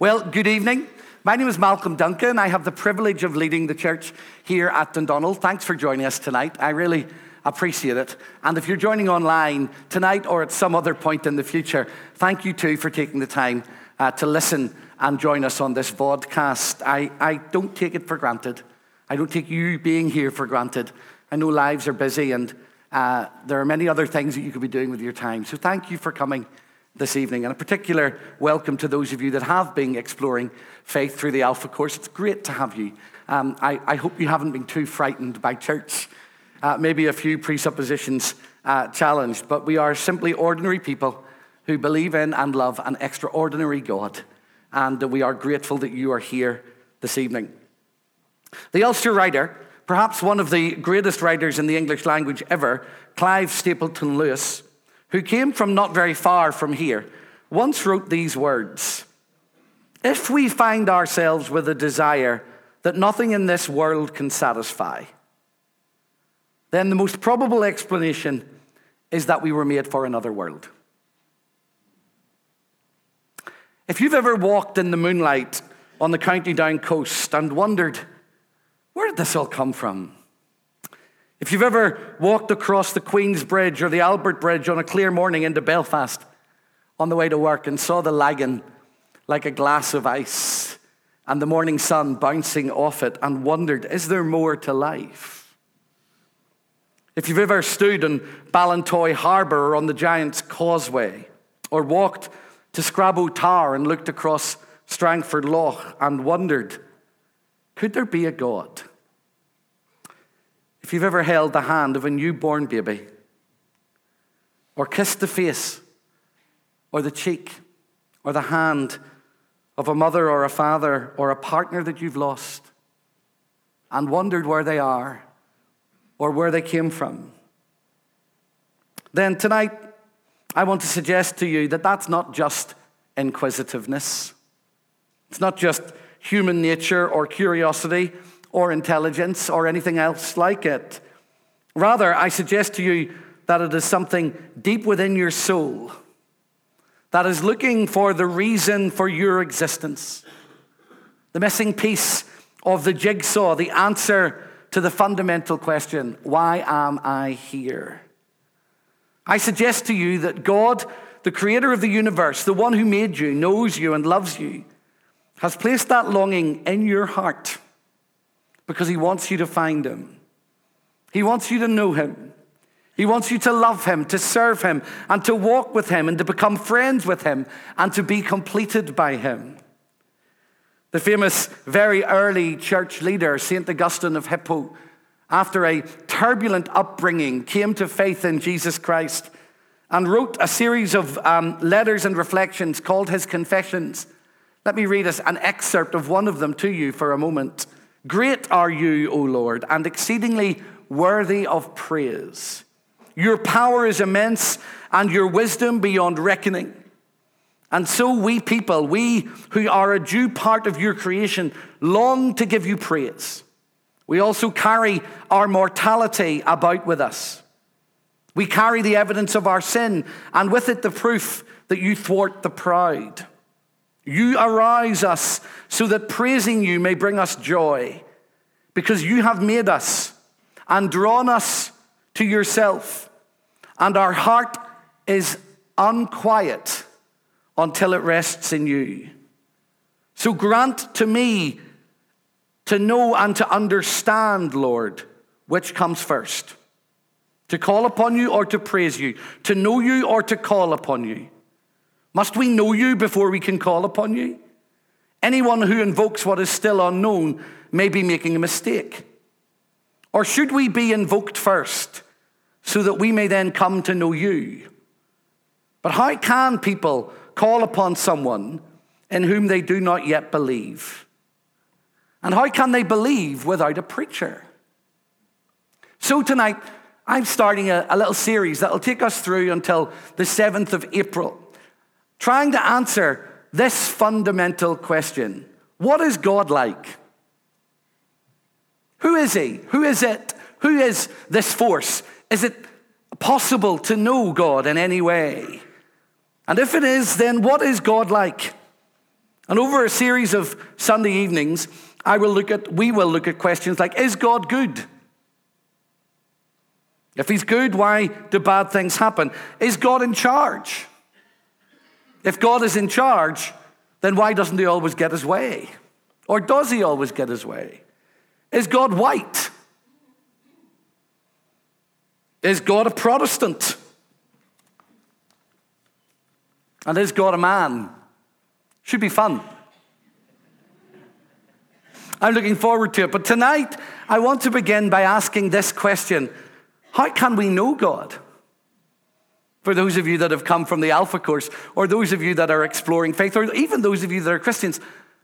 Well, good evening. My name is Malcolm Duncan. I have the privilege of leading the church here at Dundonald. Thanks for joining us tonight. I really appreciate it. And if you're joining online tonight or at some other point in the future, thank you too for taking the time uh, to listen and join us on this vodcast. I, I don't take it for granted. I don't take you being here for granted. I know lives are busy and uh, there are many other things that you could be doing with your time. So thank you for coming this evening. And a particular welcome to those of you that have been exploring faith through the Alpha course. It's great to have you. Um, I, I, hope you haven't been too frightened by church, uh, maybe a few presuppositions uh, challenged, but we are simply ordinary people who believe in and love an extraordinary God. And we are grateful that you are here this evening. The Ulster writer, perhaps one of the greatest writers in the English language ever, Clive Stapleton Lewis, who came from not very far from here, once wrote these words If we find ourselves with a desire that nothing in this world can satisfy, then the most probable explanation is that we were made for another world. If you've ever walked in the moonlight on the County Down coast and wondered, where did this all come from? If you've ever walked across the Queen's Bridge or the Albert Bridge on a clear morning into Belfast on the way to work and saw the Lagan like a glass of ice and the morning sun bouncing off it and wondered, is there more to life? If you've ever stood in Ballintoy Harbour or on the Giant's Causeway or walked to Scrabo Tower and looked across Strangford Lough and wondered, could there be a God? You've ever held the hand of a newborn baby, or kissed the face, or the cheek, or the hand of a mother or a father or a partner that you've lost, and wondered where they are or where they came from, then tonight I want to suggest to you that that's not just inquisitiveness. It's not just human nature or curiosity or intelligence or anything else like it. Rather, I suggest to you that it is something deep within your soul that is looking for the reason for your existence, the missing piece of the jigsaw, the answer to the fundamental question why am I here? I suggest to you that God, the creator of the universe, the one who made you, knows you, and loves you, has placed that longing in your heart because he wants you to find him. He wants you to know him. He wants you to love him, to serve him, and to walk with him, and to become friends with him, and to be completed by him. The famous, very early church leader, St. Augustine of Hippo, after a turbulent upbringing, came to faith in Jesus Christ and wrote a series of um, letters and reflections called his Confessions. Let me read us an excerpt of one of them to you for a moment. Great are you, O Lord, and exceedingly worthy of praise. Your power is immense and your wisdom beyond reckoning. And so we people, we who are a due part of your creation, long to give you praise. We also carry our mortality about with us. We carry the evidence of our sin, and with it the proof that you thwart the proud. You arouse us so that praising you may bring us joy, because you have made us and drawn us to yourself, and our heart is unquiet until it rests in you. So grant to me to know and to understand, Lord, which comes first to call upon you or to praise you, to know you or to call upon you. Must we know you before we can call upon you? Anyone who invokes what is still unknown may be making a mistake. Or should we be invoked first so that we may then come to know you? But how can people call upon someone in whom they do not yet believe? And how can they believe without a preacher? So tonight, I'm starting a, a little series that will take us through until the 7th of April trying to answer this fundamental question What is God like? Who is He? Who is it? Who is this force? Is it possible to know God in any way? And if it is, then what is God like? And over a series of Sunday evenings, I will look at, we will look at questions like Is God good? If He's good, why do bad things happen? Is God in charge? If God is in charge, then why doesn't He always get His way? Or does He always get His way? Is God white? Is God a Protestant? And is God a man? Should be fun. I'm looking forward to it. But tonight, I want to begin by asking this question How can we know God? For those of you that have come from the Alpha course, or those of you that are exploring faith, or even those of you that are Christians,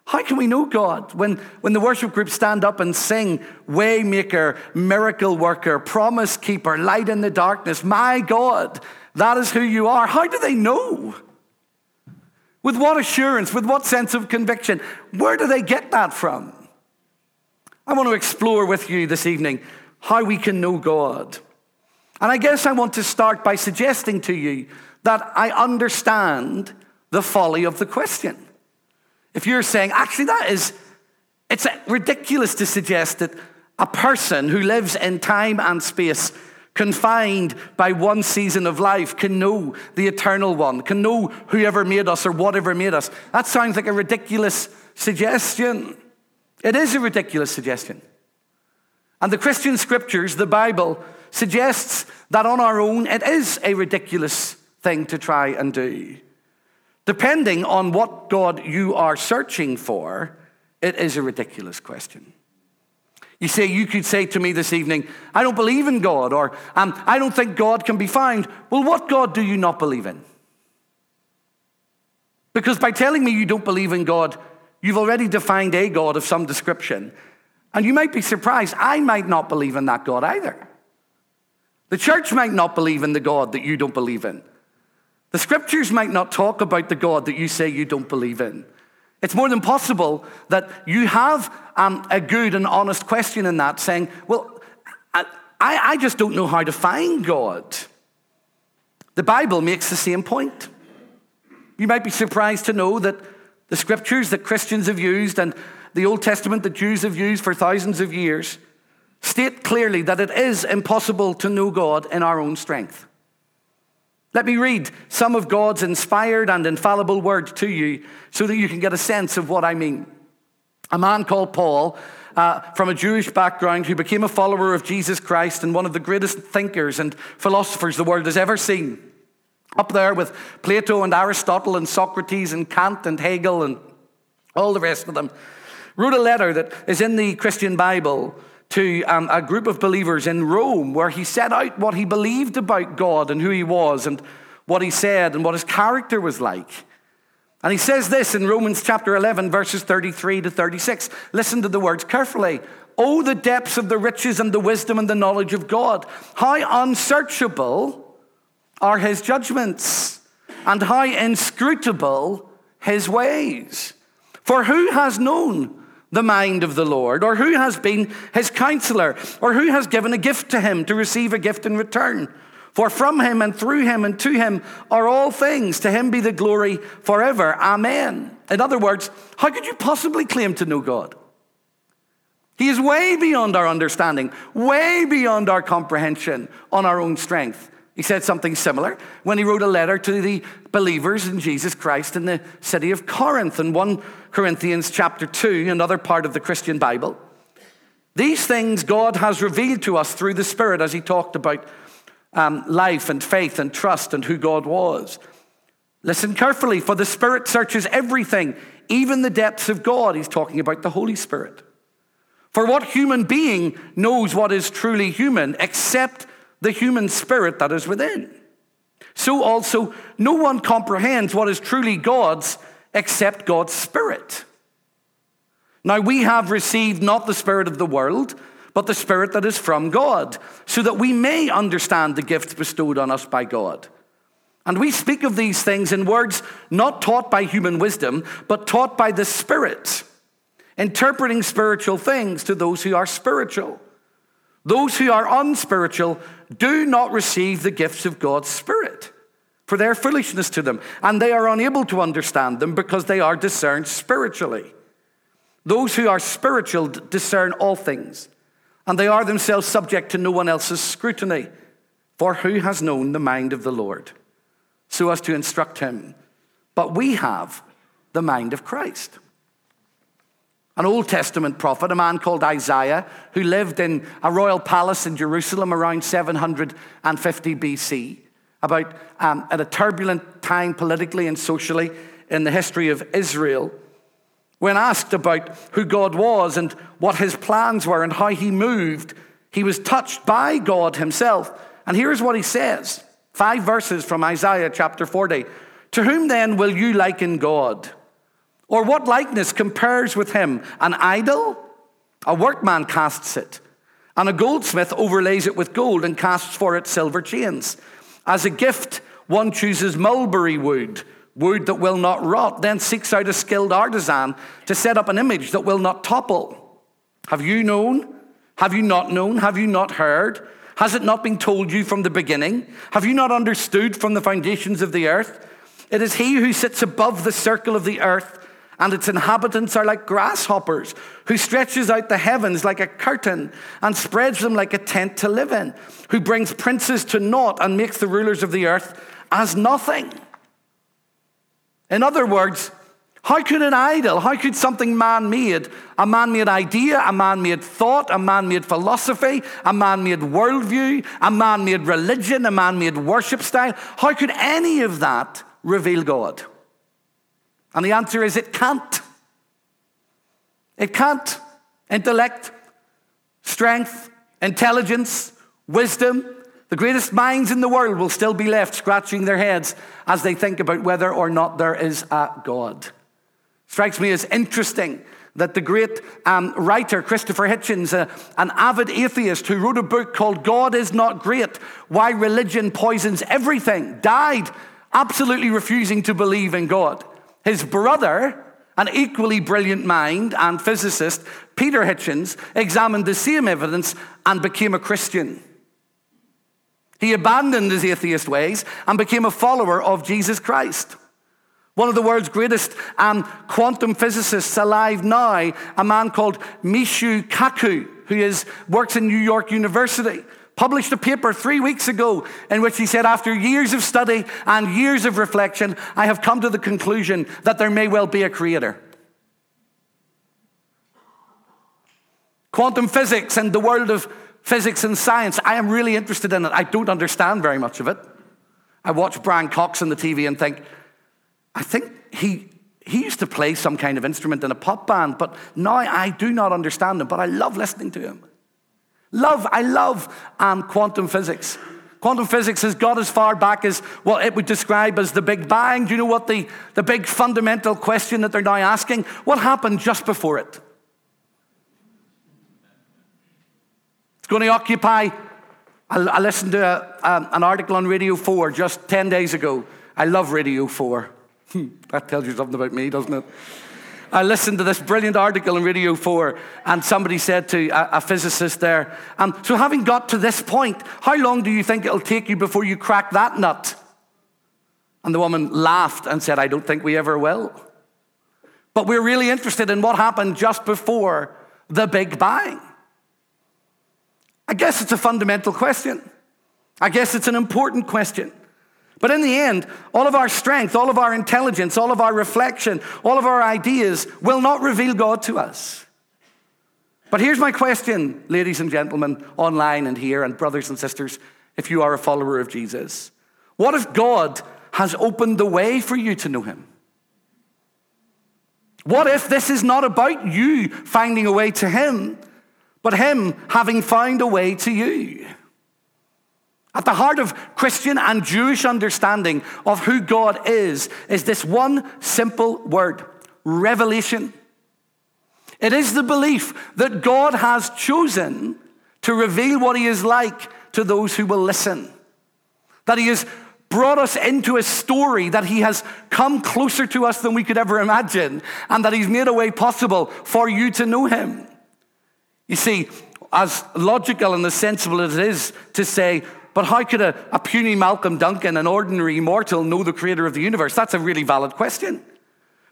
how can we know God? When, when the worship group stand up and sing, Waymaker, Miracle Worker, Promise Keeper, Light in the Darkness, my God, that is who you are. How do they know? With what assurance? With what sense of conviction? Where do they get that from? I want to explore with you this evening how we can know God. And I guess I want to start by suggesting to you that I understand the folly of the question. If you're saying, actually, that is, it's ridiculous to suggest that a person who lives in time and space confined by one season of life, can know the eternal one, can know whoever made us or whatever made us. That sounds like a ridiculous suggestion. It is a ridiculous suggestion. And the Christian scriptures, the Bible, suggests that on our own it is a ridiculous thing to try and do. Depending on what God you are searching for, it is a ridiculous question. You say, you could say to me this evening, I don't believe in God, or um, I don't think God can be found. Well, what God do you not believe in? Because by telling me you don't believe in God, you've already defined a God of some description. And you might be surprised, I might not believe in that God either. The church might not believe in the God that you don't believe in. The scriptures might not talk about the God that you say you don't believe in. It's more than possible that you have um, a good and honest question in that, saying, Well, I, I just don't know how to find God. The Bible makes the same point. You might be surprised to know that the scriptures that Christians have used and the Old Testament that Jews have used for thousands of years state clearly that it is impossible to know God in our own strength. Let me read some of God's inspired and infallible words to you so that you can get a sense of what I mean. A man called Paul, uh, from a Jewish background, who became a follower of Jesus Christ and one of the greatest thinkers and philosophers the world has ever seen. Up there with Plato and Aristotle and Socrates and Kant and Hegel and all the rest of them, wrote a letter that is in the Christian Bible to um, a group of believers in Rome where he set out what he believed about God and who he was and what he said and what his character was like. And he says this in Romans chapter 11, verses 33 to 36. Listen to the words carefully. Oh, the depths of the riches and the wisdom and the knowledge of God. How unsearchable are his judgments, and how inscrutable his ways. For who has known the mind of the Lord? Or who has been his counselor? Or who has given a gift to him to receive a gift in return? For from him and through him and to him are all things. To him be the glory forever. Amen. In other words, how could you possibly claim to know God? He is way beyond our understanding, way beyond our comprehension on our own strength. He said something similar when he wrote a letter to the believers in Jesus Christ in the city of Corinth in 1 Corinthians chapter 2, another part of the Christian Bible. These things God has revealed to us through the Spirit as he talked about um, life and faith and trust and who God was. Listen carefully, for the Spirit searches everything, even the depths of God. He's talking about the Holy Spirit. For what human being knows what is truly human except the human spirit that is within. So also, no one comprehends what is truly God's except God's Spirit. Now, we have received not the Spirit of the world, but the Spirit that is from God, so that we may understand the gifts bestowed on us by God. And we speak of these things in words not taught by human wisdom, but taught by the Spirit, interpreting spiritual things to those who are spiritual. Those who are unspiritual do not receive the gifts of God's Spirit, for their foolishness to them, and they are unable to understand them because they are discerned spiritually. Those who are spiritual discern all things, and they are themselves subject to no one else's scrutiny. For who has known the mind of the Lord so as to instruct him? But we have the mind of Christ. An Old Testament prophet, a man called Isaiah, who lived in a royal palace in Jerusalem around 750 BC, about um, at a turbulent time politically and socially in the history of Israel. When asked about who God was and what his plans were and how he moved, he was touched by God himself. And here's what he says five verses from Isaiah chapter 40. To whom then will you liken God? Or what likeness compares with him? An idol? A workman casts it, and a goldsmith overlays it with gold and casts for it silver chains. As a gift, one chooses mulberry wood, wood that will not rot, then seeks out a skilled artisan to set up an image that will not topple. Have you known? Have you not known? Have you not heard? Has it not been told you from the beginning? Have you not understood from the foundations of the earth? It is he who sits above the circle of the earth, and its inhabitants are like grasshoppers, who stretches out the heavens like a curtain and spreads them like a tent to live in, who brings princes to naught and makes the rulers of the earth as nothing. In other words, how could an idol, how could something man made, a man made idea, a man made thought, a man made philosophy, a man made worldview, a man made religion, a man made worship style, how could any of that reveal God? And the answer is it can't. It can't. Intellect, strength, intelligence, wisdom, the greatest minds in the world will still be left scratching their heads as they think about whether or not there is a God. Strikes me as interesting that the great um, writer Christopher Hitchens, uh, an avid atheist who wrote a book called God is Not Great Why Religion Poisons Everything, died absolutely refusing to believe in God. His brother, an equally brilliant mind and physicist, Peter Hitchens, examined the same evidence and became a Christian. He abandoned his atheist ways and became a follower of Jesus Christ. One of the world's greatest um, quantum physicists alive now, a man called Michio Kaku, who is, works in New York University, published a paper three weeks ago in which he said, After years of study and years of reflection, I have come to the conclusion that there may well be a creator. Quantum physics and the world of physics and science, I am really interested in it. I don't understand very much of it. I watch Brian Cox on the TV and think, I think he, he used to play some kind of instrument in a pop band, but now I do not understand him, but I love listening to him. Love, I love um, quantum physics. Quantum physics has got as far back as what it would describe as the Big Bang. Do you know what the, the big fundamental question that they're now asking? What happened just before it? It's going to occupy. I, I listened to a, um, an article on Radio 4 just 10 days ago. I love Radio 4. that tells you something about me, doesn't it? I listened to this brilliant article in Radio 4, and somebody said to a, a physicist there, um, So, having got to this point, how long do you think it'll take you before you crack that nut? And the woman laughed and said, I don't think we ever will. But we're really interested in what happened just before the Big Bang. I guess it's a fundamental question. I guess it's an important question. But in the end, all of our strength, all of our intelligence, all of our reflection, all of our ideas will not reveal God to us. But here's my question, ladies and gentlemen, online and here, and brothers and sisters, if you are a follower of Jesus. What if God has opened the way for you to know Him? What if this is not about you finding a way to Him, but Him having found a way to you? At the heart of Christian and Jewish understanding of who God is, is this one simple word revelation. It is the belief that God has chosen to reveal what He is like to those who will listen. That He has brought us into a story, that He has come closer to us than we could ever imagine, and that He's made a way possible for you to know Him. You see, as logical and as sensible as it is to say, But how could a, a puny Malcolm Duncan, an ordinary mortal, know the creator of the universe? That's a really valid question.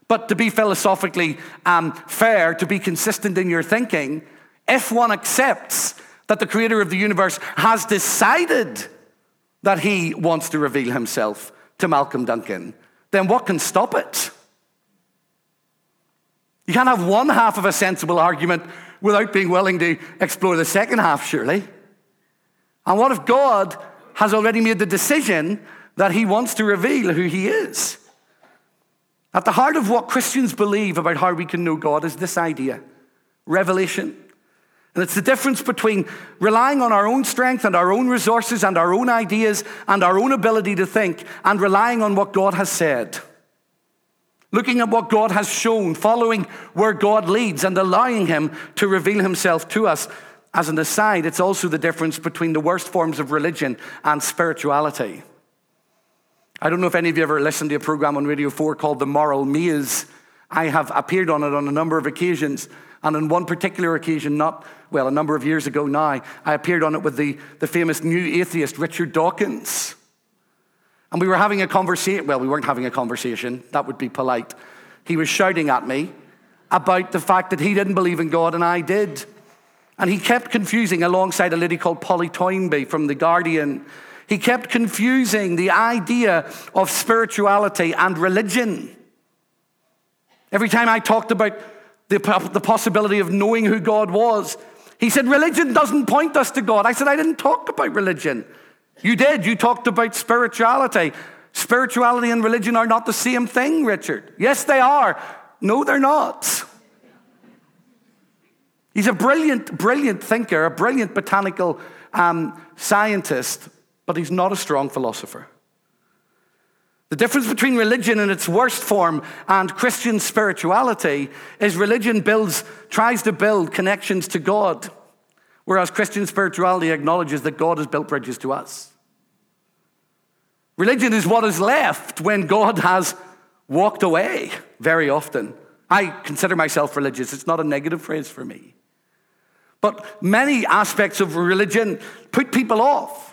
But to be philosophically um, fair, to be consistent in your thinking, if one accepts that the creator of the universe has decided that he wants to reveal himself to Malcolm Duncan, then what can stop it? You can't have one half of a sensible argument without being willing to explore the second half, surely. And what if God has already made the decision that he wants to reveal who he is? At the heart of what Christians believe about how we can know God is this idea revelation. And it's the difference between relying on our own strength and our own resources and our own ideas and our own ability to think and relying on what God has said. Looking at what God has shown, following where God leads and allowing Him to reveal Himself to us. As an aside, it's also the difference between the worst forms of religion and spirituality. I don't know if any of you ever listened to a program on Radio 4 called The Moral Maze. I have appeared on it on a number of occasions. And on one particular occasion, not, well, a number of years ago now, I appeared on it with the, the famous new atheist Richard Dawkins. And we were having a conversation. Well, we weren't having a conversation, that would be polite. He was shouting at me about the fact that he didn't believe in God and I did. And he kept confusing alongside a lady called Polly Toynbee from The Guardian. He kept confusing the idea of spirituality and religion. Every time I talked about the, the possibility of knowing who God was, he said, Religion doesn't point us to God. I said, I didn't talk about religion. You did. You talked about spirituality. Spirituality and religion are not the same thing, Richard. Yes, they are. No, they're not. He's a brilliant, brilliant thinker, a brilliant botanical um, scientist, but he's not a strong philosopher. The difference between religion in its worst form and Christian spirituality is religion builds, tries to build connections to God. Whereas Christian spirituality acknowledges that God has built bridges to us. Religion is what is left when God has walked away very often. I consider myself religious. It's not a negative phrase for me. But many aspects of religion put people off.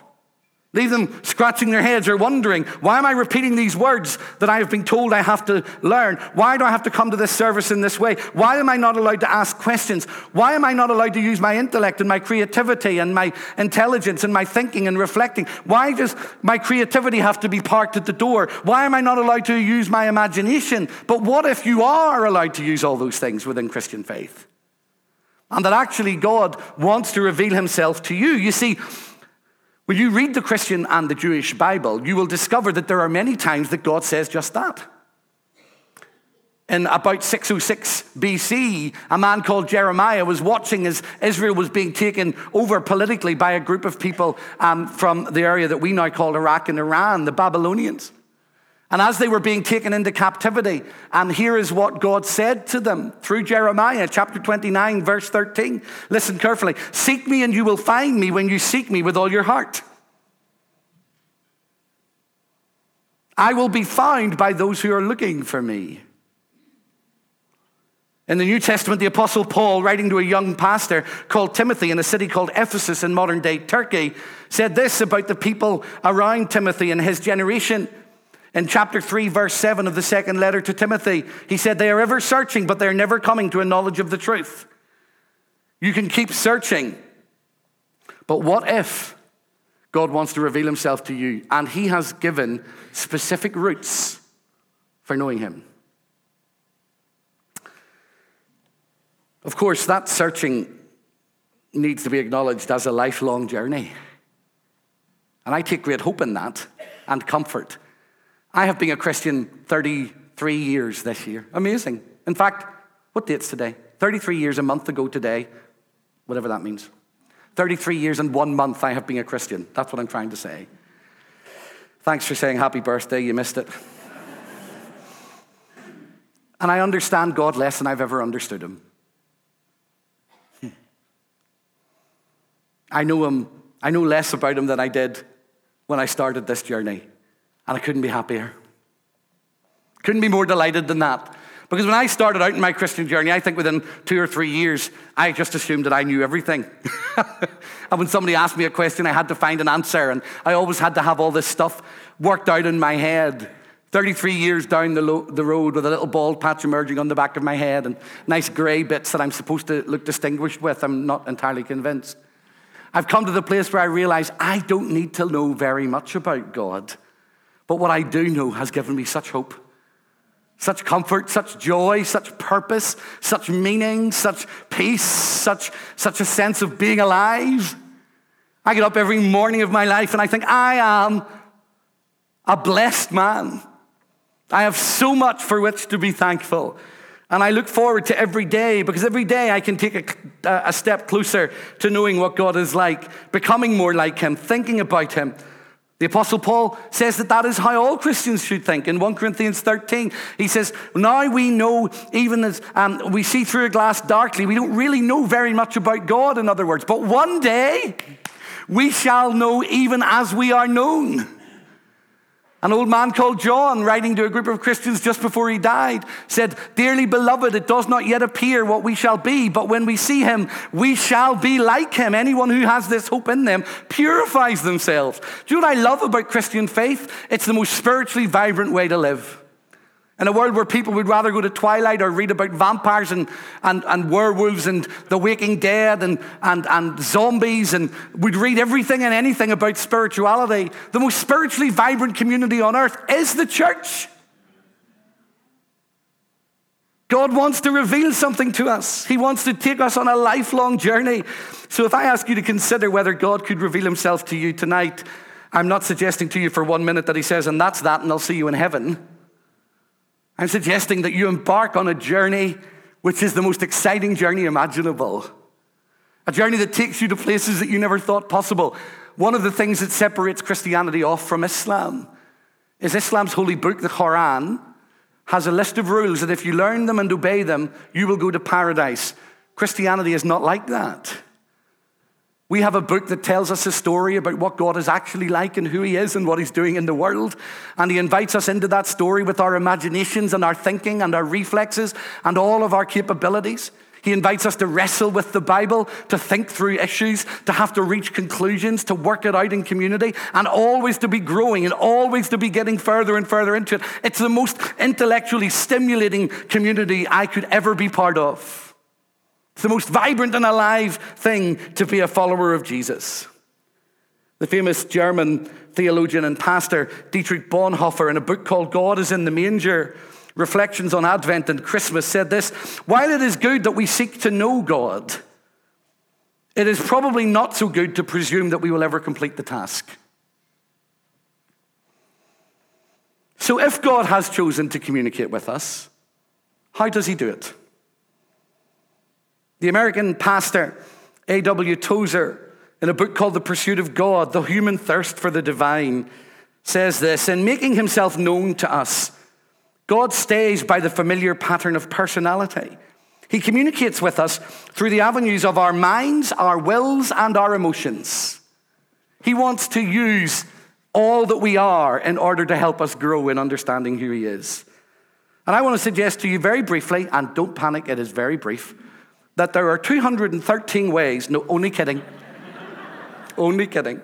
Leave them scratching their heads or wondering, why am I repeating these words that I have been told I have to learn? Why do I have to come to this service in this way? Why am I not allowed to ask questions? Why am I not allowed to use my intellect and my creativity and my intelligence and my thinking and reflecting? Why does my creativity have to be parked at the door? Why am I not allowed to use my imagination? But what if you are allowed to use all those things within Christian faith? And that actually God wants to reveal himself to you. You see, when you read the Christian and the Jewish Bible, you will discover that there are many times that God says just that. In about 606 BC, a man called Jeremiah was watching as Israel was being taken over politically by a group of people um, from the area that we now call Iraq and Iran, the Babylonians. And as they were being taken into captivity, and here is what God said to them through Jeremiah chapter 29, verse 13. Listen carefully. Seek me and you will find me when you seek me with all your heart. I will be found by those who are looking for me. In the New Testament, the Apostle Paul, writing to a young pastor called Timothy in a city called Ephesus in modern day Turkey, said this about the people around Timothy and his generation. In chapter 3, verse 7 of the second letter to Timothy, he said, They are ever searching, but they're never coming to a knowledge of the truth. You can keep searching, but what if God wants to reveal himself to you and he has given specific routes for knowing him? Of course, that searching needs to be acknowledged as a lifelong journey. And I take great hope in that and comfort I have been a Christian 33 years this year. Amazing. In fact, what date's today? 33 years, a month ago today, whatever that means. 33 years and one month I have been a Christian. That's what I'm trying to say. Thanks for saying happy birthday. You missed it. and I understand God less than I've ever understood Him. I know Him, I know less about Him than I did when I started this journey. And I couldn't be happier. Couldn't be more delighted than that. Because when I started out in my Christian journey, I think within two or three years, I just assumed that I knew everything. and when somebody asked me a question, I had to find an answer. And I always had to have all this stuff worked out in my head. 33 years down the, lo- the road with a little bald patch emerging on the back of my head and nice grey bits that I'm supposed to look distinguished with. I'm not entirely convinced. I've come to the place where I realize I don't need to know very much about God. But what I do know has given me such hope, such comfort, such joy, such purpose, such meaning, such peace, such, such a sense of being alive. I get up every morning of my life and I think, I am a blessed man. I have so much for which to be thankful. And I look forward to every day because every day I can take a, a, step closer to knowing what God is like, becoming more like Him, thinking about Him. The Apostle Paul says that that is how all Christians should think. In 1 Corinthians 13, he says, Now we know, even as um, we see through a glass darkly, we don't really know very much about God, in other words. But one day we shall know even as we are known. An old man called John, writing to a group of Christians just before he died, said, Dearly beloved, it does not yet appear what we shall be, but when we see him, we shall be like him. Anyone who has this hope in them purifies themselves. Do you know what I love about Christian faith? It's the most spiritually vibrant way to live. In a world where people would rather go to Twilight or read about vampires and, and, and werewolves and the waking dead and, and, and zombies and would read everything and anything about spirituality, the most spiritually vibrant community on earth is the church. God wants to reveal something to us. He wants to take us on a lifelong journey. So if I ask you to consider whether God could reveal himself to you tonight, I'm not suggesting to you for one minute that he says, and that's that, and I'll see you in heaven. I'm suggesting that you embark on a journey which is the most exciting journey imaginable. A journey that takes you to places that you never thought possible. One of the things that separates Christianity off from Islam is Islam's holy book, the Quran, has a list of rules that if you learn them and obey them, you will go to paradise. Christianity is not like that. We have a book that tells us a story about what God is actually like and who He is and what He's doing in the world. And He invites us into that story with our imaginations and our thinking and our reflexes and all of our capabilities. He invites us to wrestle with the Bible, to think through issues, to have to reach conclusions, to work it out in community, and always to be growing and always to be getting further and further into it. It's the most intellectually stimulating community I could ever be part of. It's the most vibrant and alive thing to be a follower of Jesus. The famous German theologian and pastor Dietrich Bonhoeffer, in a book called God is in the Manger Reflections on Advent and Christmas, said this While it is good that we seek to know God, it is probably not so good to presume that we will ever complete the task. So, if God has chosen to communicate with us, how does he do it? The American pastor A.W. Tozer, in a book called The Pursuit of God, The Human Thirst for the Divine, says this In making himself known to us, God stays by the familiar pattern of personality. He communicates with us through the avenues of our minds, our wills, and our emotions. He wants to use all that we are in order to help us grow in understanding who He is. And I want to suggest to you very briefly, and don't panic, it is very brief that there are 213 ways, no, only kidding. only kidding.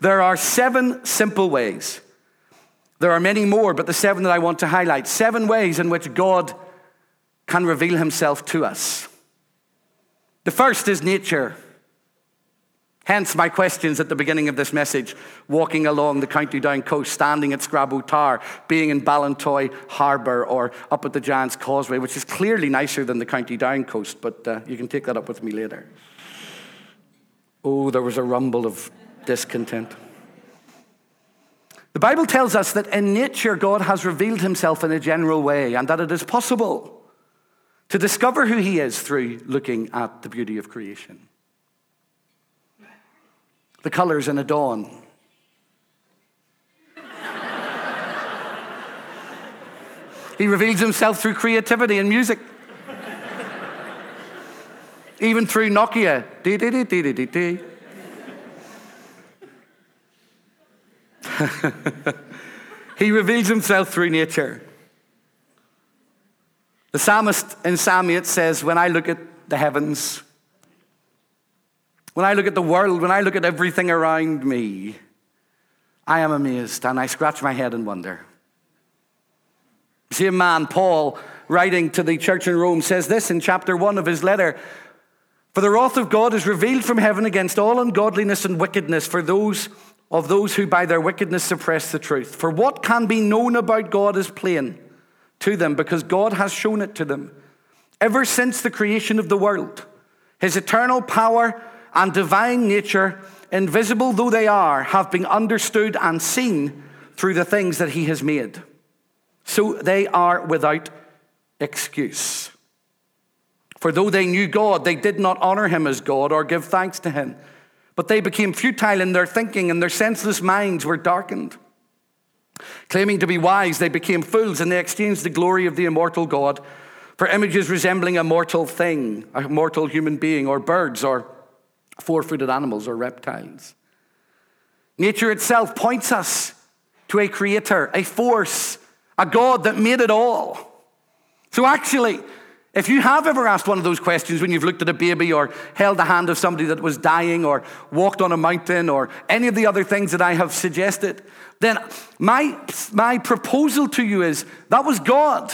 There are seven simple ways. There are many more, but the seven that I want to highlight seven ways in which God can reveal himself to us. The first is nature. Hence my questions at the beginning of this message walking along the County Down coast, standing at Scrabo Tower, being in Ballintoy Harbour, or up at the Giant's Causeway, which is clearly nicer than the County Down coast, but uh, you can take that up with me later. Oh, there was a rumble of discontent. The Bible tells us that in nature, God has revealed himself in a general way and that it is possible to discover who he is through looking at the beauty of creation the colors in a dawn. he reveals himself through creativity and music. Even through Nokia. He reveals himself through nature. The psalmist in Psalm 8 says, When I look at the heavens, when I look at the world, when I look at everything around me, I am amazed and I scratch my head and wonder. See, a man, Paul, writing to the church in Rome, says this in chapter 1 of his letter For the wrath of God is revealed from heaven against all ungodliness and wickedness for those of those who by their wickedness suppress the truth. For what can be known about God is plain to them because God has shown it to them. Ever since the creation of the world, his eternal power and divine nature, invisible though they are, have been understood and seen through the things that he has made. So they are without excuse. For though they knew God, they did not honor him as God or give thanks to him. But they became futile in their thinking, and their senseless minds were darkened. Claiming to be wise, they became fools, and they exchanged the glory of the immortal God for images resembling a mortal thing, a mortal human being, or birds, or four footed animals, or reptiles. Nature itself points us to a creator, a force, a God that made it all. So, actually, if you have ever asked one of those questions when you've looked at a baby or held the hand of somebody that was dying or walked on a mountain or any of the other things that I have suggested, then my, my proposal to you is that was God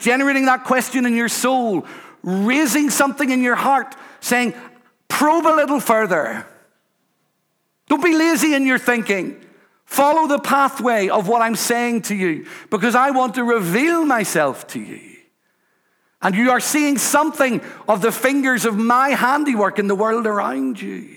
generating that question in your soul, raising something in your heart, saying, probe a little further. Don't be lazy in your thinking. Follow the pathway of what I'm saying to you because I want to reveal myself to you. And you are seeing something of the fingers of my handiwork in the world around you.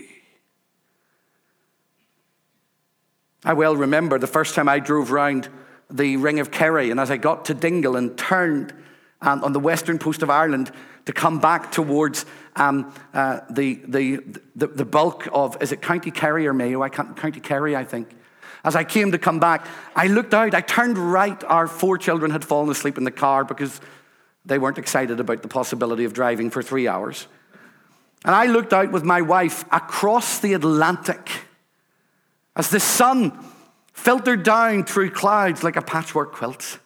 I well remember the first time I drove round the Ring of Kerry, and as I got to Dingle and turned on the western coast of Ireland to come back towards um, uh, the, the, the, the, bulk of, is it County Kerry or Mayo? I can't, County Kerry, I think. As I came to come back, I looked out, I turned right. Our four children had fallen asleep in the car because they weren't excited about the possibility of driving for three hours. And I looked out with my wife across the Atlantic as the sun filtered down through clouds like a patchwork quilt.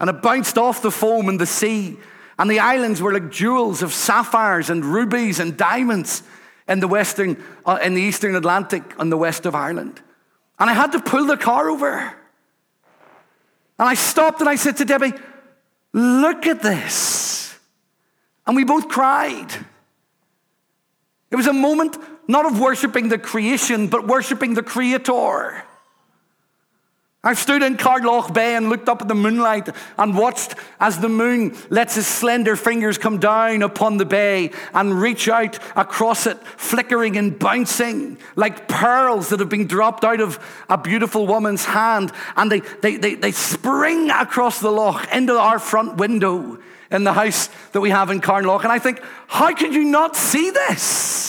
And it bounced off the foam in the sea. And the islands were like jewels of sapphires and rubies and diamonds in the, western, uh, in the eastern Atlantic on the west of Ireland. And I had to pull the car over. And I stopped and I said to Debbie, Look at this. And we both cried. It was a moment not of worshiping the creation, but worshiping the Creator. I stood in Carnlough Bay and looked up at the moonlight and watched as the moon lets his slender fingers come down upon the bay and reach out across it, flickering and bouncing like pearls that have been dropped out of a beautiful woman's hand. And they, they, they, they spring across the loch into our front window in the house that we have in Carnlough. And I think, how could you not see this?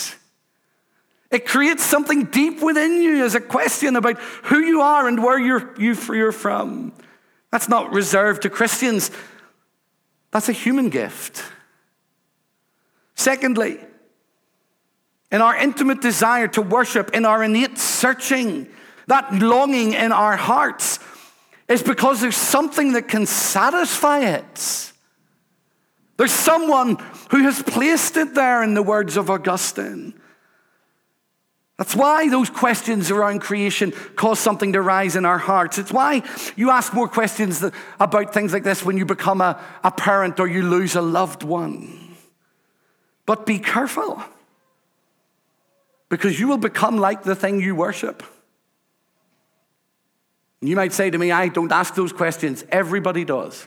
It creates something deep within you as a question about who you are and where you're, you're from. That's not reserved to Christians, that's a human gift. Secondly, in our intimate desire to worship, in our innate searching, that longing in our hearts is because there's something that can satisfy it. There's someone who has placed it there, in the words of Augustine. That's why those questions around creation cause something to rise in our hearts. It's why you ask more questions about things like this when you become a, a parent or you lose a loved one. But be careful, because you will become like the thing you worship. You might say to me, I don't ask those questions. Everybody does.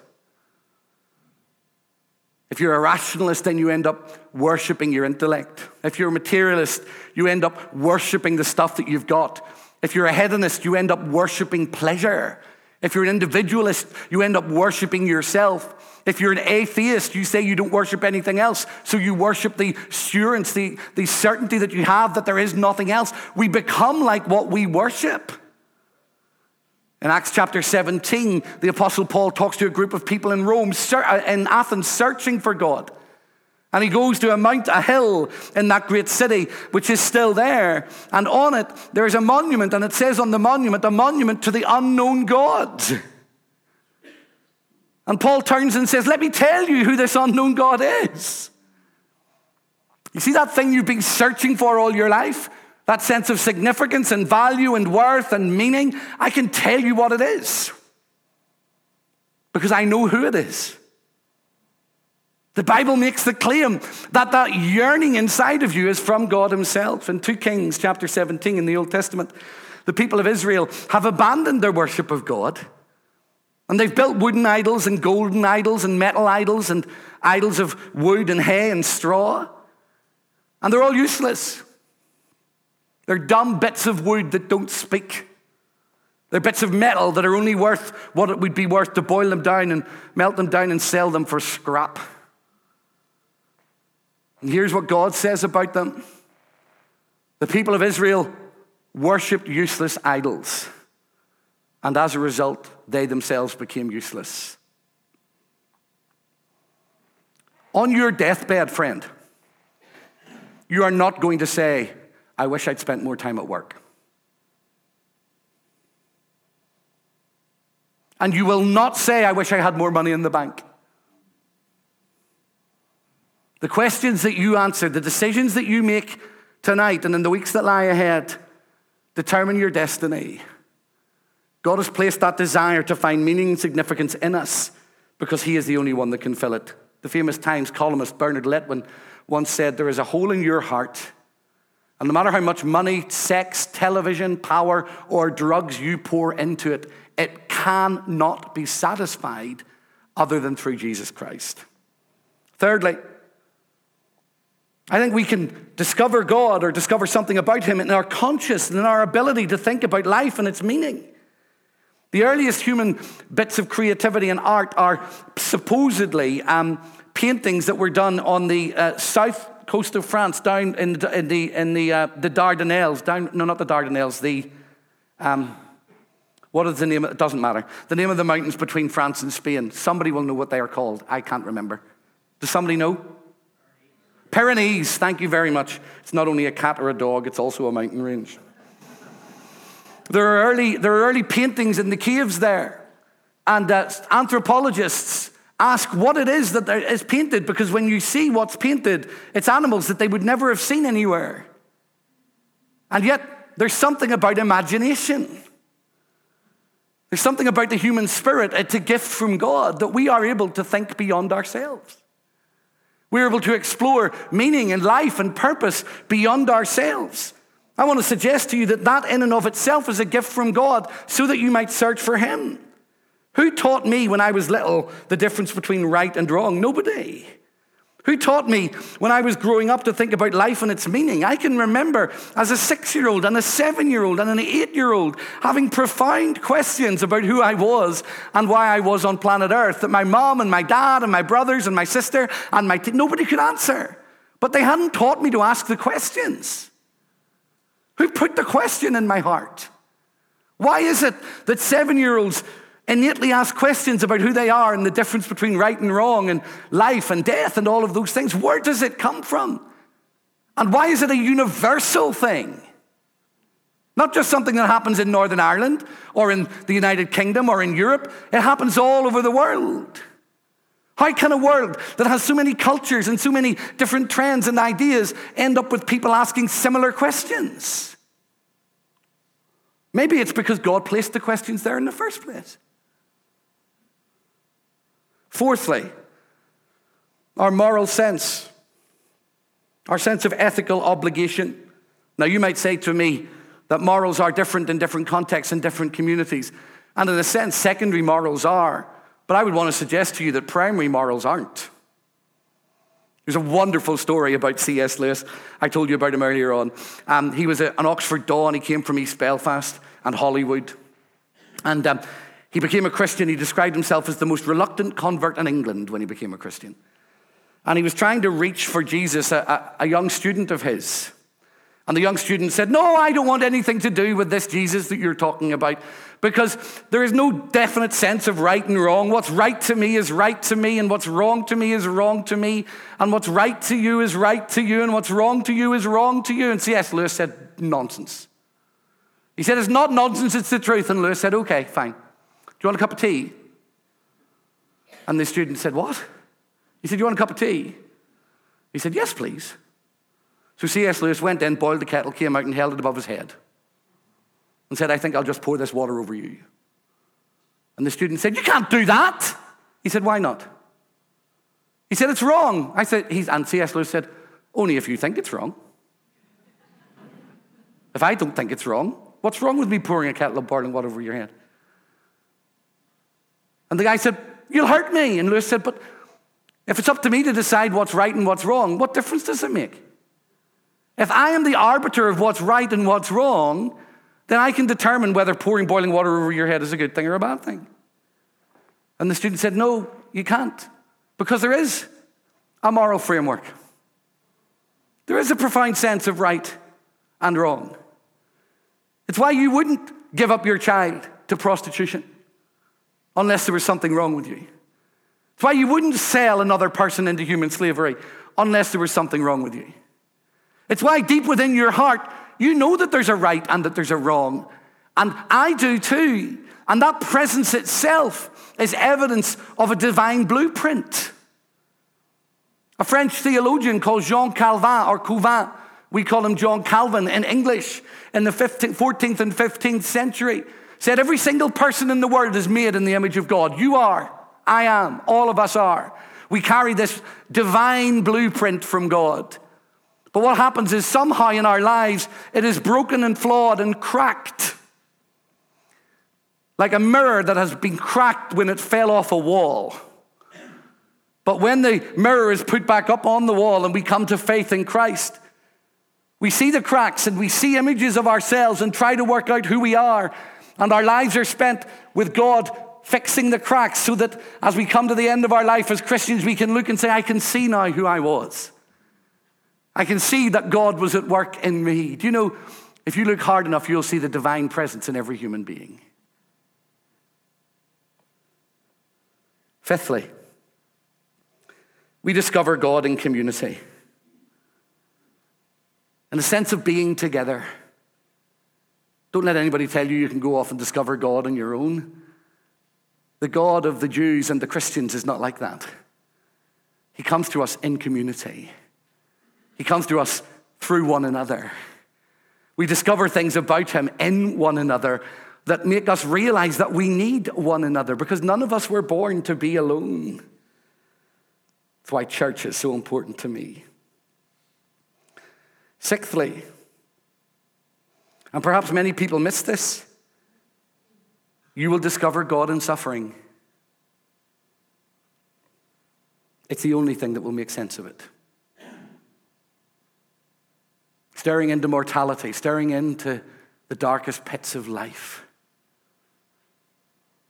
If you're a rationalist, then you end up worshiping your intellect. If you're a materialist, you end up worshiping the stuff that you've got. If you're a hedonist, you end up worshiping pleasure. If you're an individualist, you end up worshiping yourself. If you're an atheist, you say you don't worship anything else. So you worship the assurance, the, the certainty that you have that there is nothing else. We become like what we worship. In Acts chapter 17, the Apostle Paul talks to a group of people in Rome, uh, in Athens, searching for God. And he goes to a mount, a hill in that great city, which is still there. And on it, there's a monument, and it says on the monument, a monument to the unknown God. And Paul turns and says, Let me tell you who this unknown God is. You see that thing you've been searching for all your life? That sense of significance and value and worth and meaning? I can tell you what it is because I know who it is. The Bible makes the claim that that yearning inside of you is from God Himself. In 2 Kings chapter 17 in the Old Testament, the people of Israel have abandoned their worship of God. And they've built wooden idols and golden idols and metal idols and idols of wood and hay and straw. And they're all useless. They're dumb bits of wood that don't speak. They're bits of metal that are only worth what it would be worth to boil them down and melt them down and sell them for scrap. And here's what God says about them the people of Israel worshipped useless idols, and as a result, they themselves became useless. On your deathbed, friend, you are not going to say, I wish I'd spent more time at work. And you will not say, I wish I had more money in the bank. The questions that you answer, the decisions that you make tonight and in the weeks that lie ahead determine your destiny. God has placed that desire to find meaning and significance in us because He is the only one that can fill it. The famous Times columnist Bernard Levin once said, There is a hole in your heart, and no matter how much money, sex, television, power, or drugs you pour into it, it cannot be satisfied other than through Jesus Christ. Thirdly, I think we can discover God or discover something about Him in our conscious and in our ability to think about life and its meaning. The earliest human bits of creativity and art are supposedly um, paintings that were done on the uh, south coast of France, down in, the, in the, in the, uh, the Dardanelles, down, no, not the Dardanelles, the, um, what is the name? It doesn't matter. The name of the mountains between France and Spain. Somebody will know what they are called. I can't remember. Does somebody know? Pyrenees, thank you very much. It's not only a cat or a dog, it's also a mountain range. There are early, there are early paintings in the caves there. And uh, anthropologists ask what it is that is painted because when you see what's painted, it's animals that they would never have seen anywhere. And yet, there's something about imagination. There's something about the human spirit. It's a gift from God that we are able to think beyond ourselves. We're able to explore meaning and life and purpose beyond ourselves. I want to suggest to you that that in and of itself is a gift from God so that you might search for Him. Who taught me when I was little the difference between right and wrong? Nobody. Who taught me when I was growing up to think about life and its meaning? I can remember as a six year old and a seven year old and an eight year old having profound questions about who I was and why I was on planet Earth that my mom and my dad and my brothers and my sister and my t- nobody could answer. But they hadn't taught me to ask the questions. Who put the question in my heart? Why is it that seven year olds innately ask questions about who they are and the difference between right and wrong and life and death and all of those things. Where does it come from? And why is it a universal thing? Not just something that happens in Northern Ireland or in the United Kingdom or in Europe, it happens all over the world. How can a world that has so many cultures and so many different trends and ideas end up with people asking similar questions? Maybe it's because God placed the questions there in the first place. Fourthly, our moral sense, our sense of ethical obligation. Now, you might say to me that morals are different in different contexts and different communities. And in a sense, secondary morals are. But I would want to suggest to you that primary morals aren't. There's a wonderful story about C.S. Lewis. I told you about him earlier on. Um, he was a, an Oxford Don. He came from East Belfast and Holywood. And um, he became a Christian. He described himself as the most reluctant convert in England when he became a Christian. And he was trying to reach for Jesus, a, a, a young student of his. And the young student said, No, I don't want anything to do with this Jesus that you're talking about because there is no definite sense of right and wrong. What's right to me is right to me, and what's wrong to me is wrong to me, and what's right to you is right to you, and what's wrong to you is wrong to you. And C.S. Lewis said, Nonsense. He said, It's not nonsense, it's the truth. And Lewis said, Okay, fine you want a cup of tea? And the student said, What? He said, You want a cup of tea? He said, Yes, please. So C.S. Lewis went in, boiled the kettle, came out, and held it above his head and said, I think I'll just pour this water over you. And the student said, You can't do that. He said, Why not? He said, It's wrong. I said, he's, and C.S. Lewis said, Only if you think it's wrong. if I don't think it's wrong, what's wrong with me pouring a kettle of boiling water over your head? And the guy said, You'll hurt me. And Lewis said, But if it's up to me to decide what's right and what's wrong, what difference does it make? If I am the arbiter of what's right and what's wrong, then I can determine whether pouring boiling water over your head is a good thing or a bad thing. And the student said, No, you can't, because there is a moral framework. There is a profound sense of right and wrong. It's why you wouldn't give up your child to prostitution unless there was something wrong with you. It's why you wouldn't sell another person into human slavery unless there was something wrong with you. It's why deep within your heart, you know that there's a right and that there's a wrong. And I do too. And that presence itself is evidence of a divine blueprint. A French theologian called Jean Calvin or Cauvin, we call him John Calvin in English, in the 15th, 14th and 15th century, said every single person in the world is made in the image of God. You are, I am, all of us are. We carry this divine blueprint from God. But what happens is somehow in our lives, it is broken and flawed and cracked. Like a mirror that has been cracked when it fell off a wall. But when the mirror is put back up on the wall and we come to faith in Christ, we see the cracks and we see images of ourselves and try to work out who we are. And our lives are spent with God fixing the cracks so that as we come to the end of our life as Christians, we can look and say, I can see now who I was. I can see that God was at work in me. Do you know, if you look hard enough, you'll see the divine presence in every human being. Fifthly, we discover God in community. And a sense of being together. Don't let anybody tell you you can go off and discover God on your own. The God of the Jews and the Christians is not like that. He comes to us in community. He comes to us through one another. We discover things about Him in one another that make us realize that we need one another because none of us were born to be alone. That's why church is so important to me. Sixthly, and perhaps many people miss this, you will discover God in suffering. It's the only thing that will make sense of it staring into mortality, staring into the darkest pits of life,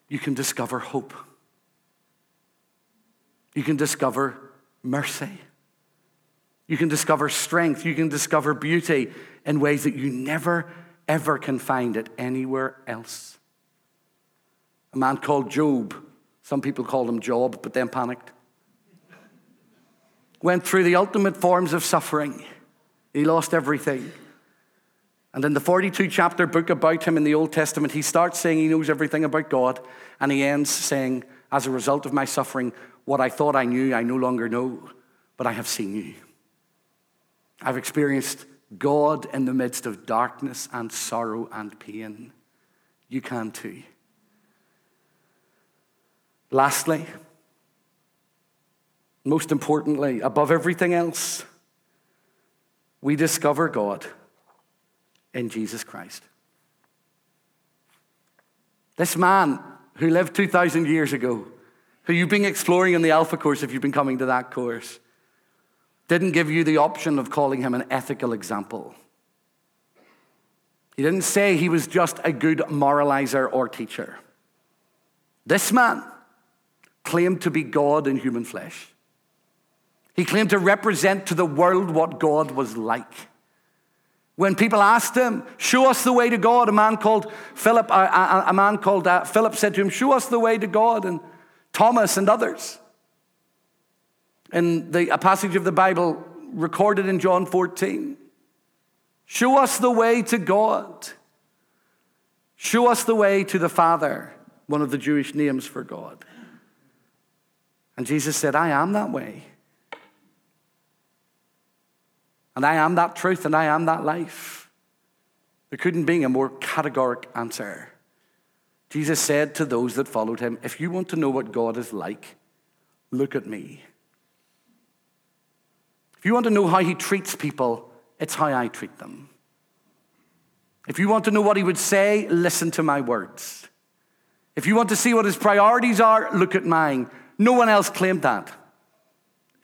you can discover hope. You can discover mercy. You can discover strength. You can discover beauty in ways that you never, ever can find it anywhere else. A man called Job, some people called him Job, but then panicked, went through the ultimate forms of suffering he lost everything. And in the 42 chapter book about him in the Old Testament, he starts saying he knows everything about God, and he ends saying, As a result of my suffering, what I thought I knew, I no longer know, but I have seen you. I've experienced God in the midst of darkness and sorrow and pain. You can too. Lastly, most importantly, above everything else, we discover God in Jesus Christ. This man who lived 2,000 years ago, who you've been exploring in the Alpha course if you've been coming to that course, didn't give you the option of calling him an ethical example. He didn't say he was just a good moralizer or teacher. This man claimed to be God in human flesh. He claimed to represent to the world what God was like. When people asked him, "Show us the way to God," a man called Philip, a, man called uh, Philip said to him, "Show us the way to God," and Thomas and others. In the a passage of the Bible recorded in John 14, show us the way to God. Show us the way to the Father, one of the Jewish names for God. And Jesus said, I am that way. And I am that truth, and I am that life. There couldn't be a more categoric answer. Jesus said to those that followed him, If you want to know what God is like, look at me. If you want to know how he treats people, it's how I treat them. If you want to know what he would say, listen to my words. If you want to see what his priorities are, look at mine. No one else claimed that.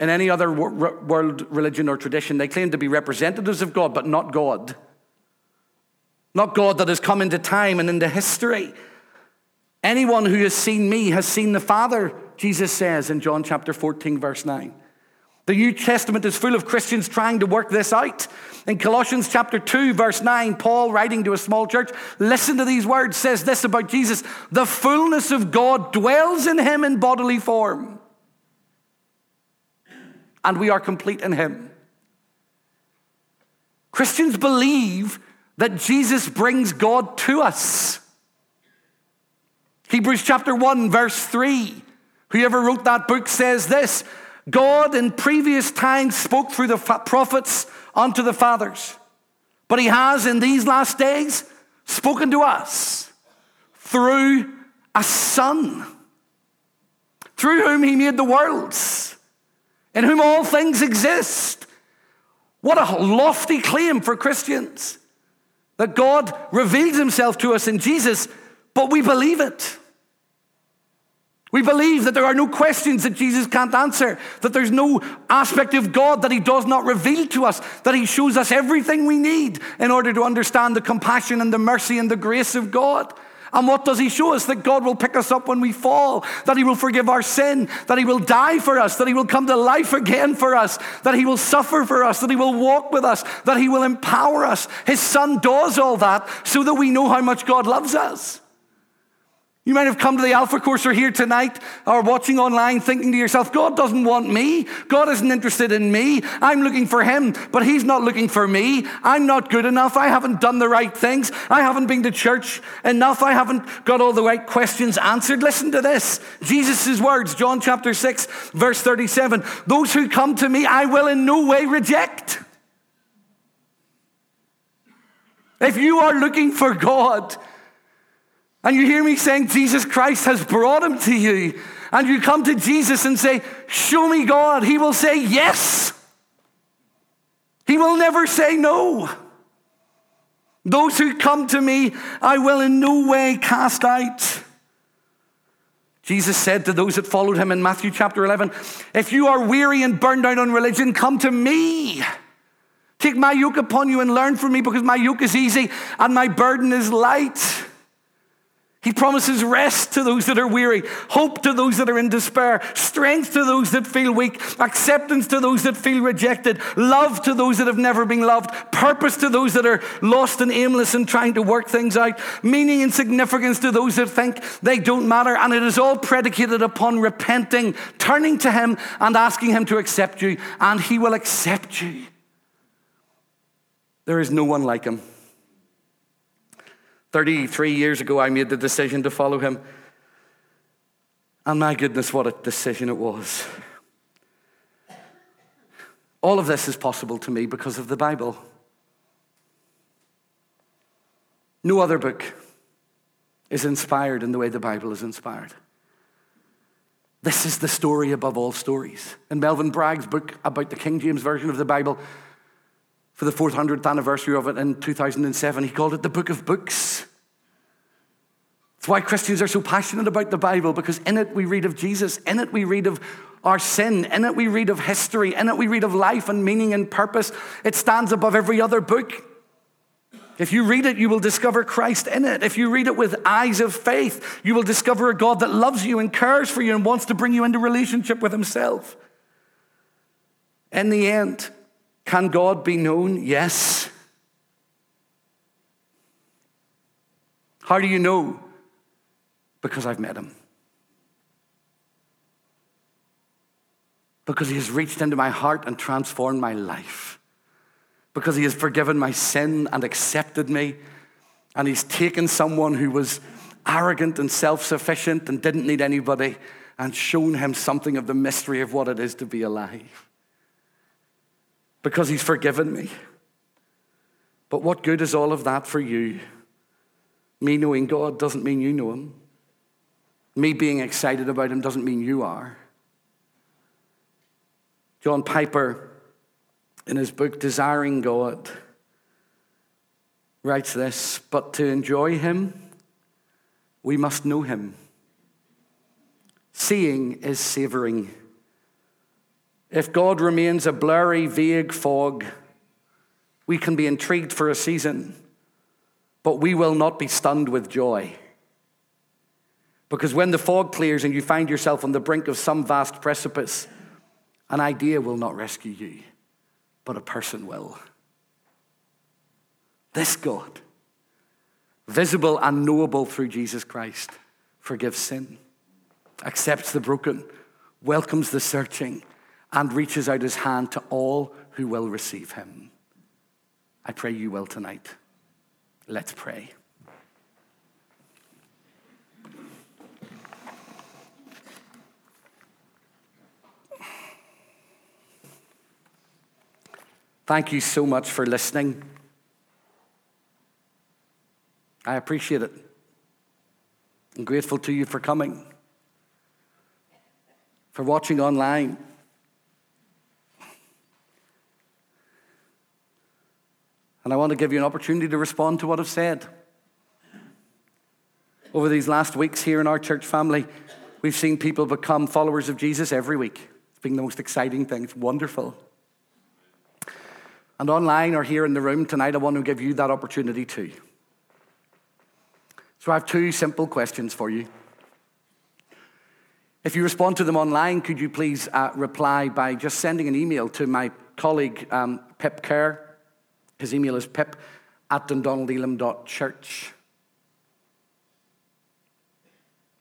In any other world religion or tradition, they claim to be representatives of God, but not God. Not God that has come into time and into history. Anyone who has seen me has seen the Father, Jesus says in John chapter 14, verse 9. The New Testament is full of Christians trying to work this out. In Colossians chapter 2, verse 9, Paul, writing to a small church, listen to these words, says this about Jesus The fullness of God dwells in him in bodily form, and we are complete in him. Christians believe that Jesus brings God to us. Hebrews chapter 1, verse 3. Whoever wrote that book says this God in previous times spoke through the prophets unto the fathers, but he has in these last days spoken to us through a son, through whom he made the worlds, in whom all things exist. What a lofty claim for Christians that God reveals himself to us in Jesus, but we believe it. We believe that there are no questions that Jesus can't answer, that there's no aspect of God that He does not reveal to us, that He shows us everything we need in order to understand the compassion and the mercy and the grace of God. And what does He show us? That God will pick us up when we fall, that He will forgive our sin, that He will die for us, that He will come to life again for us, that He will suffer for us, that He will walk with us, that He will empower us. His Son does all that so that we know how much God loves us. You might have come to the Alpha course or here tonight or watching online thinking to yourself, God doesn't want me. God isn't interested in me. I'm looking for Him, but He's not looking for me. I'm not good enough. I haven't done the right things. I haven't been to church enough. I haven't got all the right questions answered. Listen to this Jesus' words, John chapter 6, verse 37 Those who come to me, I will in no way reject. If you are looking for God, and you hear me saying Jesus Christ has brought him to you, and you come to Jesus and say, Show me God, he will say yes. He will never say no. Those who come to me, I will in no way cast out. Jesus said to those that followed him in Matthew chapter 11, If you are weary and burned out on religion, come to me. Take my yoke upon you and learn from me, because my yoke is easy and my burden is light. He promises rest to those that are weary, hope to those that are in despair, strength to those that feel weak, acceptance to those that feel rejected, love to those that have never been loved, purpose to those that are lost and aimless and trying to work things out, meaning and significance to those that think they don't matter. And it is all predicated upon repenting, turning to Him, and asking Him to accept you, and He will accept you. There is no one like Him. 33 years ago, I made the decision to follow him. And my goodness, what a decision it was. All of this is possible to me because of the Bible. No other book is inspired in the way the Bible is inspired. This is the story above all stories. In Melvin Bragg's book about the King James Version of the Bible, for the 400th anniversary of it in 2007. He called it the Book of Books. It's why Christians are so passionate about the Bible because in it we read of Jesus, in it we read of our sin, in it we read of history, in it we read of life and meaning and purpose. It stands above every other book. If you read it, you will discover Christ in it. If you read it with eyes of faith, you will discover a God that loves you and cares for you and wants to bring you into relationship with Himself. In the end, can God be known? Yes. How do you know? Because I've met him. Because he has reached into my heart and transformed my life. Because he has forgiven my sin and accepted me. And he's taken someone who was arrogant and self sufficient and didn't need anybody and shown him something of the mystery of what it is to be alive. Because he's forgiven me. But what good is all of that for you? Me knowing God doesn't mean you know him. Me being excited about him doesn't mean you are. John Piper, in his book Desiring God, writes this But to enjoy him, we must know him. Seeing is savoring. If God remains a blurry, vague fog, we can be intrigued for a season, but we will not be stunned with joy. Because when the fog clears and you find yourself on the brink of some vast precipice, an idea will not rescue you, but a person will. This God, visible and knowable through Jesus Christ, forgives sin accepts the broken, welcomes the searching, and reaches out his hand to all who will receive him. I pray you will tonight. Let's pray. Thank you so much for listening. I appreciate it. I'm grateful to you for coming for watching online. And I want to give you an opportunity to respond to what I've said. Over these last weeks here in our church family, we've seen people become followers of Jesus every week. It's been the most exciting thing. It's wonderful. And online or here in the room tonight, I want to give you that opportunity too. So I have two simple questions for you. If you respond to them online, could you please uh, reply by just sending an email to my colleague, um, Pip Kerr? His email is pip at dundonaldelim.church.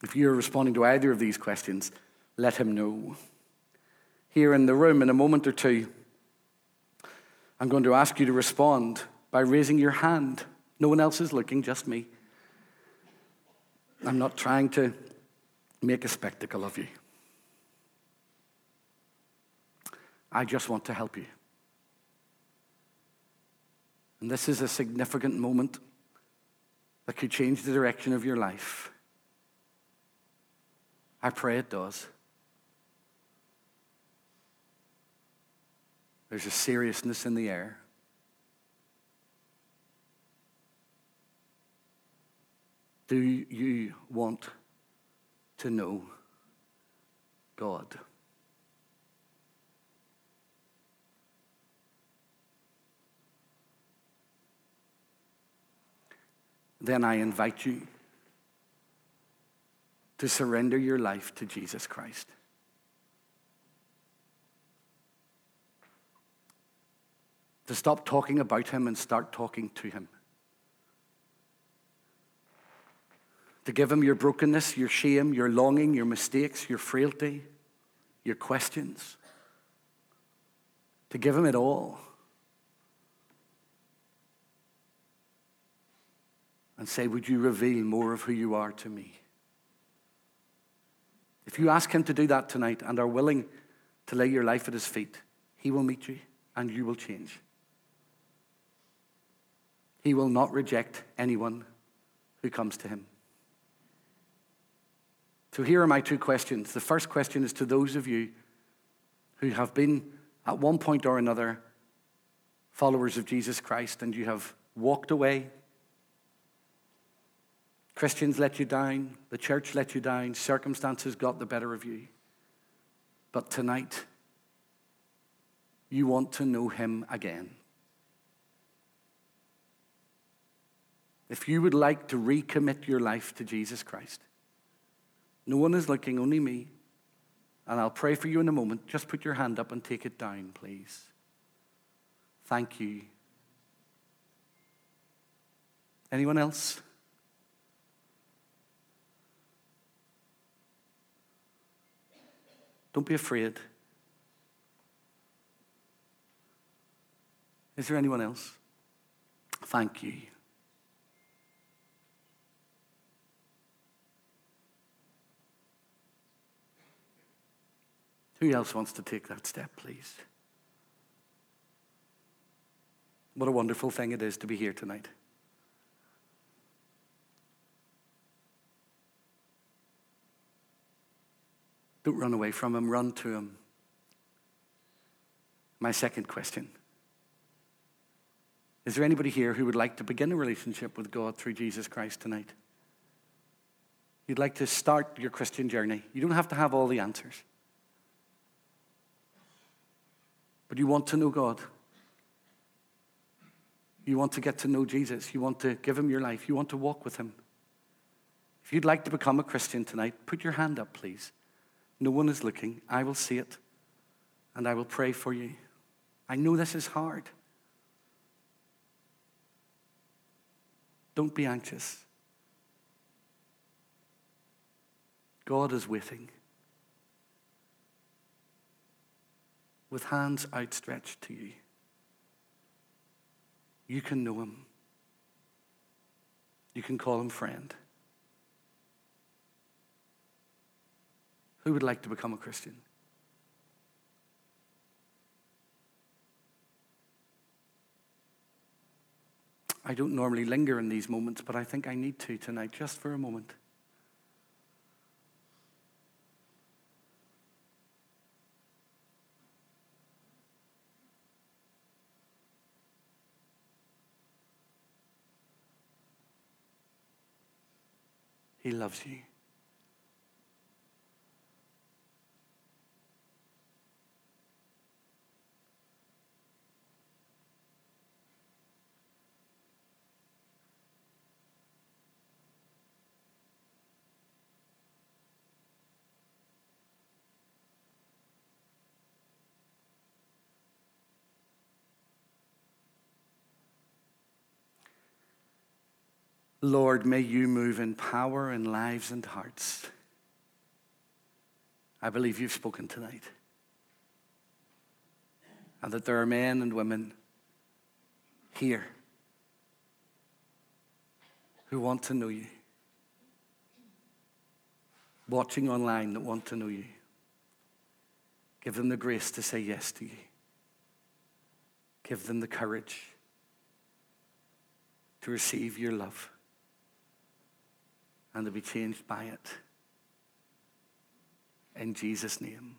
If you're responding to either of these questions, let him know. Here in the room, in a moment or two, I'm going to ask you to respond by raising your hand. No one else is looking, just me. I'm not trying to make a spectacle of you. I just want to help you. And this is a significant moment that could change the direction of your life. I pray it does. There's a seriousness in the air. Do you want to know God. Then I invite you to surrender your life to Jesus Christ. To stop talking about Him and start talking to Him. to give him your brokenness, your shame, your longing, your mistakes, your frailty, your questions. To give him it all. And say, Would you reveal more of who you are to me? If you ask him to do that tonight and are willing to lay your life at his feet, he will meet you and you will change. He will not reject anyone who comes to him. So here are my two questions. The first question is to those of you who have been, at one point or another, followers of Jesus Christ and you have walked away. Christians let you down, the church let you down, circumstances got the better of you. But tonight, you want to know Him again. If you would like to recommit your life to Jesus Christ, no one is looking, only me. And I'll pray for you in a moment. Just put your hand up and take it down, please. Thank you. Anyone else? Don't be afraid. Is there anyone else? Thank you. Who else wants to take that step, please? What a wonderful thing it is to be here tonight. Don't run away from him, run to him. My second question Is there anybody here who would like to begin a relationship with God through Jesus Christ tonight? You'd like to start your Christian journey. You don't have to have all the answers. But you want to know God. You want to get to know Jesus. You want to give him your life. You want to walk with him. If you'd like to become a Christian tonight, put your hand up, please. No one is looking. I will see it and I will pray for you. I know this is hard. Don't be anxious. God is waiting with hands outstretched to you. You can know him. You can call him friend. Who would like to become a Christian? I don't normally linger in these moments, but I think I need to tonight, just for a moment. He loves you. Lord, may you move in power in lives and hearts. I believe you've spoken tonight. And that there are men and women here who want to know you, watching online that want to know you. Give them the grace to say yes to you. Give them the courage to receive your love and to be changed by it. In Jesus' name,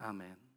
amen.